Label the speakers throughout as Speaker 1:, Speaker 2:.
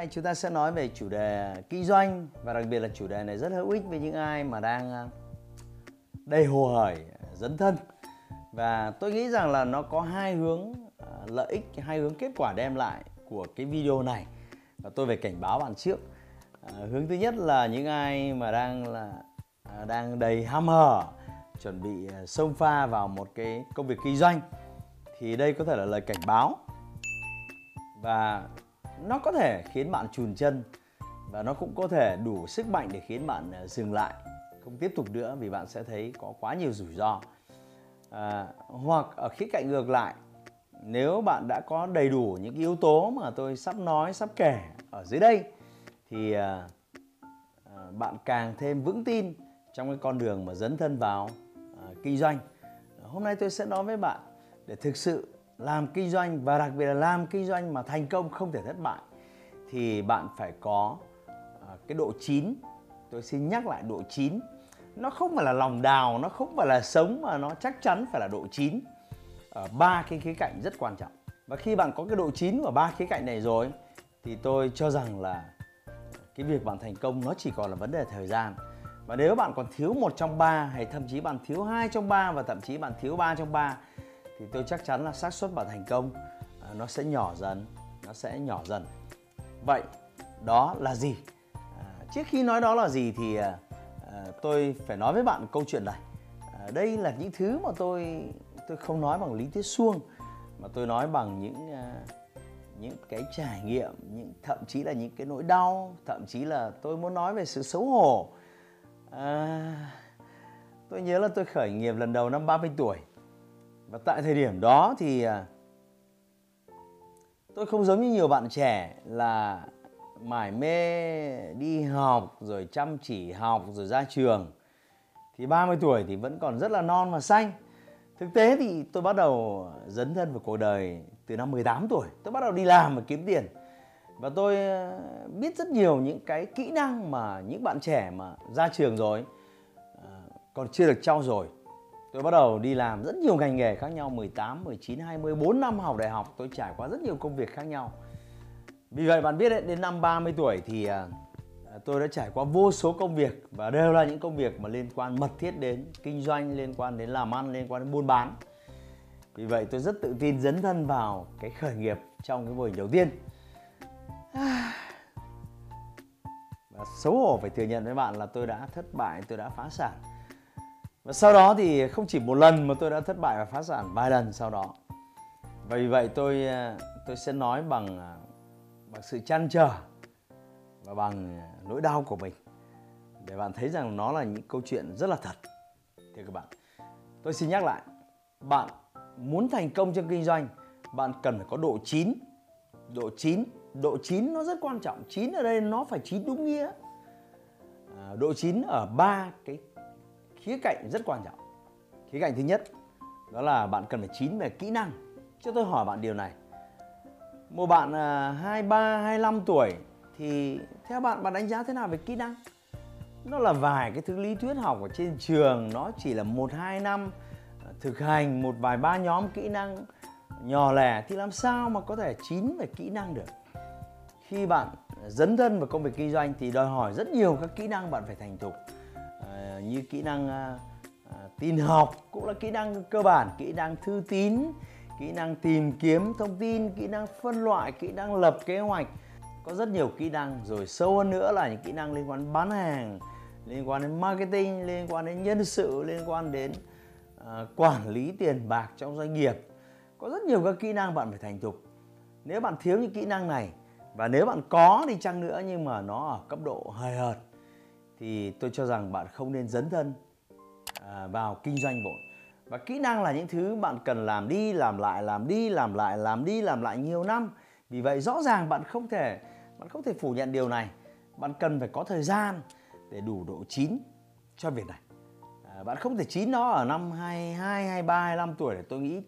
Speaker 1: Nay chúng ta sẽ nói về chủ đề kinh doanh và đặc biệt là chủ đề này rất hữu ích với những ai mà đang ờ, đầy hồ hởi, dấn thân. Và tôi nghĩ rằng là nó có hai hướng ờ, lợi ích, hai hướng kết quả đem lại của cái video này. Và tôi phải cảnh báo bạn trước. À, hướng thứ nhất là những ai mà đang là đang đầy ham hở, chuẩn bị xông pha vào một cái công việc kinh doanh thì đây có thể là lời cảnh báo và nó có thể khiến bạn chùn chân và nó cũng có thể đủ sức mạnh để khiến bạn à, dừng lại. Không tiếp tục nữa vì bạn sẽ thấy có quá nhiều rủi ro. À, hoặc ở khía cạnh ngược lại nếu bạn đã có đầy đủ những yếu tố mà tôi sắp nói sắp kể ở dưới đây thì à, à bạn càng thêm vững tin trong cái con đường mà dấn thân vào à, kinh doanh. Hôm nay tôi sẽ nói với bạn để thực sự làm kinh doanh và đặc biệt là làm kinh doanh mà thành công không thể thất bại, thì bạn phải có à, cái độ chín. Tôi xin nhắc lại độ chín. Nó không phải là lòng đào, nó không phải là sống mà nó chắc chắn phải là độ chín. Ở ba cái khía cạnh rất quan trọng. Và khi bạn có cái độ chín ở ba khía cạnh này rồi, thì tôi cho rằng là cái việc bạn thành công nó chỉ còn là vấn đề thời gian. Và nếu bạn còn thiếu một trong ba, hay thậm chí bạn thiếu hai trong ba, và thậm chí bạn thiếu ba trong ba thì tôi chắc chắn là xác suất bạn thành công à, nó sẽ nhỏ dần nó sẽ nhỏ dần. Vậy đó là gì? À, trước khi nói đó là gì thì à, à, tôi phải nói với bạn câu chuyện này. À, đây là những thứ mà tôi tôi không nói bằng lý thuyết suông mà tôi nói bằng những à, những cái trải nghiệm những thậm chí là những cái nỗi đau thậm chí là tôi muốn nói về sự xấu hổ. À, tôi nhớ là tôi khởi nghiệp lần đầu năm 30 tuổi và tại thời điểm đó thì à, tôi không giống như nhiều bạn trẻ là mải mê đi học, rồi chăm chỉ học, rồi ra trường. Thì 30 tuổi thì vẫn còn rất là non và xanh. Thực tế thì tôi bắt đầu dấn thân vào cuộc đời từ năm 18 tuổi. Tôi bắt đầu đi làm và kiếm tiền. Và tôi à, biết rất nhiều những cái kỹ năng mà những bạn trẻ mà ra trường rồi à, còn chưa được trau dồi. Tôi bắt đầu đi làm rất nhiều ngành nghề khác nhau 18, 19, 20, 4 năm học đại học. Tôi trải qua rất nhiều công việc khác nhau. Vì vậy bạn biết đấy, đến năm 30 tuổi thì à, tôi đã trải qua vô số công việc Và đều là những công việc mà liên quan mật thiết đến kinh doanh, liên quan đến làm ăn, liên quan đến buôn bán. Vì vậy tôi rất tự tin dấn thân vào cái khởi nghiệp trong cái mô hình đầu tiên. Và xấu hổ phải thừa nhận với bạn là tôi đã thất bại, tôi đã phá sản và sau đó thì không chỉ một lần mà tôi đã thất bại và phá sản vài lần sau đó. Và vì vậy tôi à, tôi sẽ nói bằng à, bằng sự chăn trở và bằng à, nỗi đau của mình để bạn thấy rằng nó là những câu chuyện rất là thật. Thưa các bạn tôi xin nhắc lại bạn muốn thành công trong kinh doanh bạn cần phải có độ chín. Độ chín độ chín nó rất quan trọng chín ở đây nó phải chín đúng nghĩa. À, độ chín ở ba cái khía cạnh rất quan trọng. Khía cạnh thứ nhất đó là bạn cần phải chín về kỹ năng. Cho tôi hỏi bạn điều này một bạn à, 23, 25 tuổi thì theo bạn bạn đánh giá thế nào về kỹ năng? Nó là vài cái thứ lý thuyết học ở trên trường nó chỉ là một hai năm à, thực hành một vài ba nhóm kỹ năng nhỏ lẻ thì làm sao mà có thể chín về kỹ năng được? Khi bạn à, dấn thân vào công việc kinh doanh thì đòi hỏi rất nhiều các kỹ năng bạn phải thành thục như kỹ năng à, à, tin học cũng là kỹ năng cơ bản kỹ năng thư tín kỹ năng tìm kiếm thông tin kỹ năng phân loại kỹ năng lập kế hoạch. Có rất nhiều kỹ năng rồi sâu hơn nữa là những kỹ năng liên quan bán hàng liên quan đến marketing liên quan đến nhân sự liên quan đến uh, quản lý tiền bạc trong doanh nghiệp. Có rất nhiều các kỹ năng bạn phải thành thục. Nếu bạn thiếu những kỹ năng này và nếu bạn có thì chăng nữa nhưng mà nó ở cấp độ hời hợt thì tôi cho rằng bạn không nên dấn thân à, vào kinh doanh vội. Và kỹ năng là những thứ bạn cần làm đi làm lại làm đi làm lại làm đi làm lại nhiều năm. Vì vậy rõ ràng bạn không thể bạn không thể phủ nhận điều này. Bạn cần phải có thời gian để đủ độ chín cho việc này. À, bạn không thể chín nó ở năm 22, 23, 25 tuổi để tôi nghĩ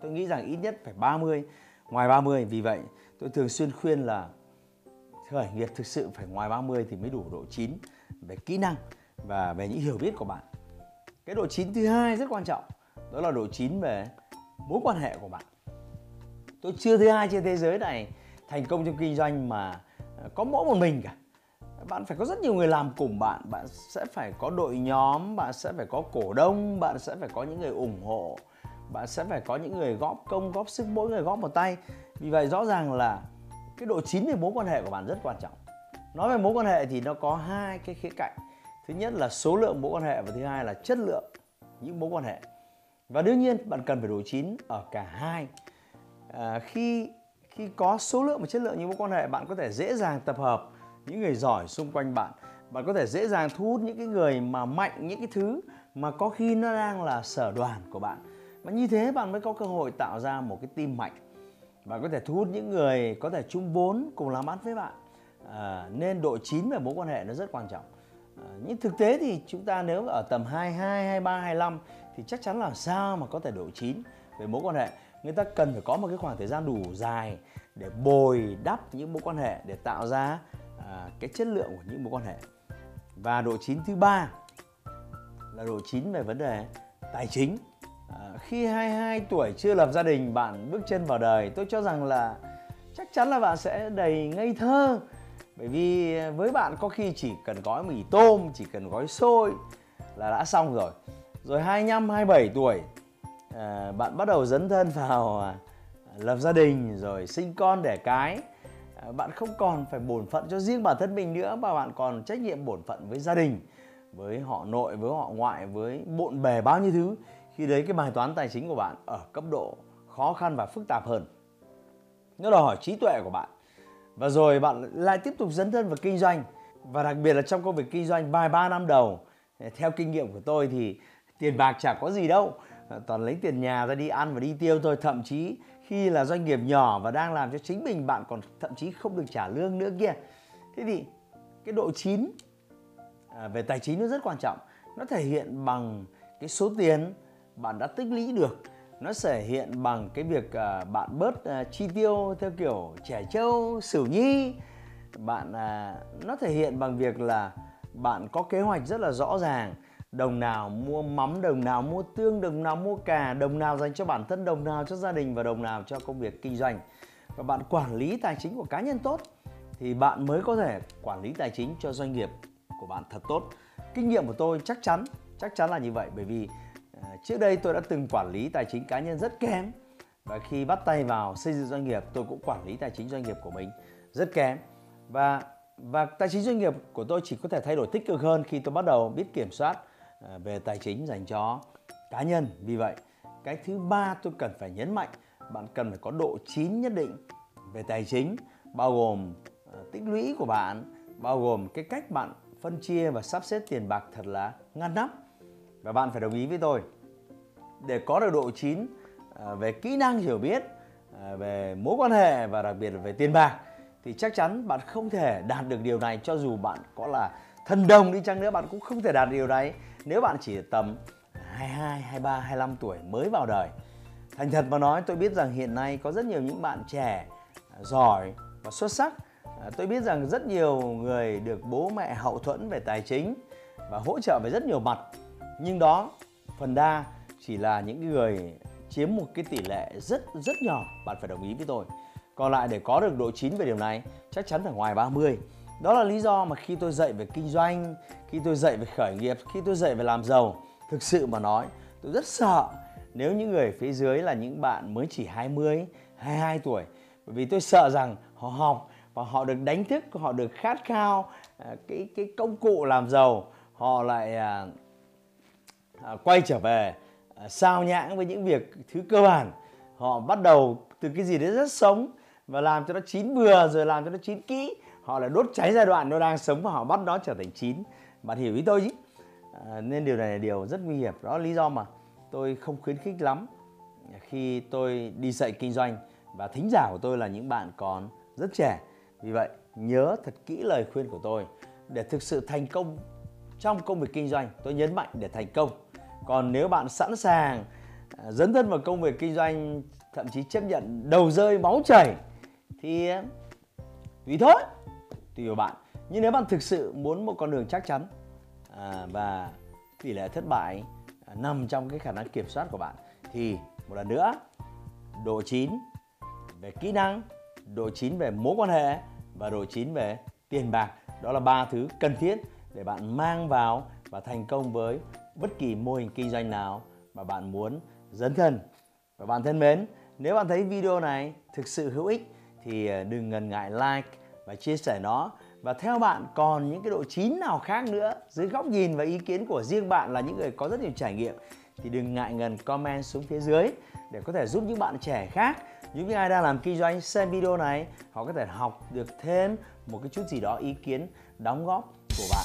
Speaker 1: tôi nghĩ rằng ít nhất phải 30 ngoài 30 vì vậy tôi thường xuyên khuyên là khởi nghiệp thực sự phải ngoài 30 thì mới đủ độ chín về kỹ năng và về những hiểu biết của bạn. Cái độ chín thứ hai rất quan trọng, đó là độ chín về mối quan hệ của bạn. Tôi chưa thứ hai trên thế giới này thành công trong kinh doanh mà ờ, có mỗi một mình cả. Bạn phải có rất nhiều người làm cùng bạn bạn sẽ phải có đội nhóm, bạn sẽ phải có cổ đông, bạn sẽ phải có những người ủng hộ, bạn sẽ phải có những người góp công, góp sức, mỗi người góp một tay. Vì vậy rõ ràng là cái độ chín về mối quan hệ của bạn rất quan trọng nói về mối quan hệ thì nó có hai cái khía cạnh. Thứ nhất là số lượng mối quan hệ và thứ hai là chất lượng những mối quan hệ. Và đương nhiên bạn cần phải đủ chín ở cả hai. À, khi khi có số lượng và chất lượng những mối quan hệ bạn có thể dễ dàng tập hợp những người giỏi xung quanh bạn. Bạn có thể dễ dàng thu hút những cái người mà mạnh những cái thứ mà có khi nó đang là sở đoàn của bạn. Và như thế bạn mới có cơ hội tạo ra một cái team mạnh. Bạn có thể thu hút những người có thể chung vốn cùng làm ăn với bạn à, nên độ chín về mối quan hệ nó rất quan trọng. À, nhưng thực tế thì chúng ta nếu ở tầm 22, 23, 25 thì chắc chắn là sao mà có thể độ chín về mối quan hệ? Người ta cần phải có một cái khoảng thời gian đủ dài để bồi đắp những mối quan hệ để tạo ra à, cái chất lượng của những mối quan hệ. Và độ chín thứ ba là độ chín về vấn đề tài chính. À, khi 22 tuổi chưa lập gia đình bạn bước chân vào đời tôi cho rằng là chắc chắn là bạn sẽ đầy ngây thơ bởi vì à, với bạn có khi chỉ cần gói mì tôm chỉ cần gói xôi là đã xong rồi. Rồi 25 27 tuổi à, bạn bắt đầu dấn thân vào à, lập gia đình rồi sinh con đẻ cái. À, bạn không còn phải bổn phận cho riêng bản thân mình nữa mà bạn còn trách nhiệm bổn phận với gia đình với họ nội với họ ngoại với bộn bề bao nhiêu thứ. Khi đấy cái bài toán tài chính của bạn ở cấp độ khó khăn và phức tạp hơn. Nó đòi hỏi trí tuệ của bạn và rồi bạn lại tiếp tục dấn thân vào kinh doanh. Và đặc biệt là trong công việc kinh doanh vài ba năm đầu theo kinh nghiệm của tôi thì tiền bạc chả có gì đâu. Ờ, toàn lấy tiền nhà ra đi ăn và đi tiêu thôi. Thậm chí khi là doanh nghiệp nhỏ và đang làm cho chính mình, bạn còn thậm chí không được trả lương nữa kia. Thế thì cái độ chín à, về tài chính nó rất quan trọng. Nó thể hiện bằng cái số tiền bạn đã tích lũy được nó thể hiện bằng cái việc à, bạn bớt à, chi tiêu theo kiểu trẻ trâu xử nhi bạn à, nó thể hiện bằng việc là bạn có kế hoạch rất là rõ ràng. Đồng nào mua mắm đồng nào mua tương đồng nào mua cà đồng nào dành cho bản thân đồng nào cho gia đình và đồng nào cho công việc kinh doanh. Và bạn quản lý tài chính của cá nhân tốt thì bạn mới có thể quản lý tài chính cho doanh nghiệp của bạn thật tốt. Kinh nghiệm của tôi chắc chắn chắc chắn là như vậy. Bởi vì trước đây tôi đã từng quản lý tài chính cá nhân rất kém, và khi bắt tay vào xây dựng doanh nghiệp, tôi cũng quản lý tài chính doanh nghiệp của mình rất kém. Và và tài chính doanh nghiệp của tôi chỉ có thể thay đổi tích cực hơn khi tôi bắt đầu biết kiểm soát ờ, về tài chính dành cho cá nhân. Vì vậy, cái thứ ba tôi cần phải nhấn mạnh, bạn cần phải có độ chín nhất định về tài chính, bao gồm ờ, tích lũy của bạn, bao gồm cái cách bạn phân chia và sắp xếp tiền bạc thật là ngăn nắp. Và bạn phải đồng ý với tôi để có được độ chín à, về kỹ năng hiểu biết à, về mối quan hệ và đặc biệt là về tiền bạc thì chắc chắn bạn không thể đạt được điều này cho dù bạn có là thần đồng đi chăng nữa bạn cũng không thể đạt điều này nếu bạn chỉ tầm 22, 23, 25 tuổi mới vào đời. Thành thật mà nói tôi biết rằng hiện nay có rất nhiều những bạn trẻ à, giỏi và xuất sắc. Tôi biết rằng rất nhiều người được bố mẹ hậu thuẫn về tài chính và hỗ trợ về rất nhiều mặt. Nhưng đó phần đa chỉ là những người chiếm một cái tỷ lệ rất rất nhỏ, bạn phải đồng ý với tôi. Còn lại để có được độ chín về điều này chắc chắn phải ngoài 30 đó là lý do mà khi tôi dạy về kinh doanh khi tôi dạy về khởi nghiệp khi tôi dạy về làm giàu thực sự mà nói tôi rất sợ nếu những người phía dưới là những bạn mới chỉ 20, 22 tuổi. Bởi vì tôi sợ rằng họ học và họ được đánh thức, họ được khát khao à, cái cái công cụ làm giàu, họ lại à, à, quay trở về. À, sao nhãng với những việc thứ cơ bản. Họ bắt đầu từ cái gì đấy rất sống và làm cho nó chín vừa rồi làm cho nó chín kỹ. Họ lại đốt cháy giai đoạn nó đang sống và họ bắt nó trở thành chín. Bạn hiểu ý tôi chứ? À, nên điều này là điều rất nguy hiểm. Đó là lý do mà tôi không khuyến khích lắm khi tôi đi dạy kinh doanh. Và thính giả của tôi là những bạn còn rất trẻ. Vì vậy nhớ thật kỹ lời khuyên của tôi. Để thực sự thành công trong công việc kinh doanh tôi nhấn mạnh để thành công còn nếu bạn sẵn sàng à, dấn thân vào công việc kinh doanh thậm chí chấp nhận đầu rơi máu chảy thì à, tùy thôi tùy vào bạn. Nhưng nếu bạn thực sự muốn một con đường chắc chắn à, và tỷ lệ thất bại à, nằm trong cái khả năng kiểm soát của bạn thì một lần nữa độ chín về kỹ năng độ chín về mối quan hệ và độ chín về tiền bạc. Đó là ba thứ cần thiết để bạn mang vào và thành công với bất kỳ mô hình kinh doanh nào mà bạn muốn dấn thân và bạn thân mến, nếu bạn thấy video này thực sự hữu ích thì ờ, đừng ngần ngại like và chia sẻ nó. Và theo bạn còn những cái độ chín nào khác nữa dưới góc nhìn và ý kiến của riêng bạn là những người có rất nhiều trải nghiệm thì đừng ngại ngần comment xuống phía dưới để có thể giúp những bạn trẻ khác, những ai đang làm kinh doanh xem video này, họ có thể học được thêm một cái chút gì đó ý kiến đóng góp của bạn